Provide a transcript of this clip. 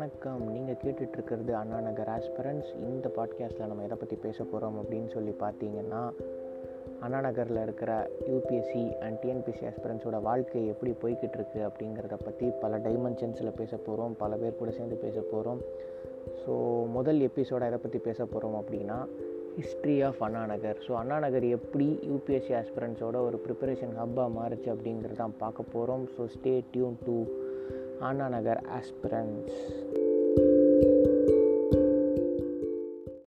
வணக்கம். நீங்கள் கேட்டுட்ருக்கிறது அண்ணா நகர் ஆஸ்பரன்ஸ் இந்த பாட்காஸ்ட்டில் நம்ம எதை பற்றி பேச போகிறோம் அப்படின்னு சொல்லி பார்த்தீங்கன்னா அண்ணா நகரில் இருக்கிற யூபிஎஸ்சி அண்ட் டிஎன்பிஎஸ்சி ஆஸ்பரன்ஸோட வாழ்க்கை எப்படி போய்கிட்டு இருக்குது அப்படிங்கிறத பற்றி பல டைமென்ஷன்ஸில் பேச போகிறோம் பல பேர் கூட சேர்ந்து பேச போகிறோம் ஸோ முதல் எபிசோட எதை பற்றி பேச போகிறோம் அப்படின்னா history of Anna Nagar. So Anna Nagar எப்படி யூபிஎஸ்சி ஆஸ்பிரன்ஸோட ஒரு ப்ரிப்பரேஷன் ஹப்பாக மாறுச்சு அப்படிங்கிறத பார்க்க போகிறோம் so stay tune to Anna Nagar aspirants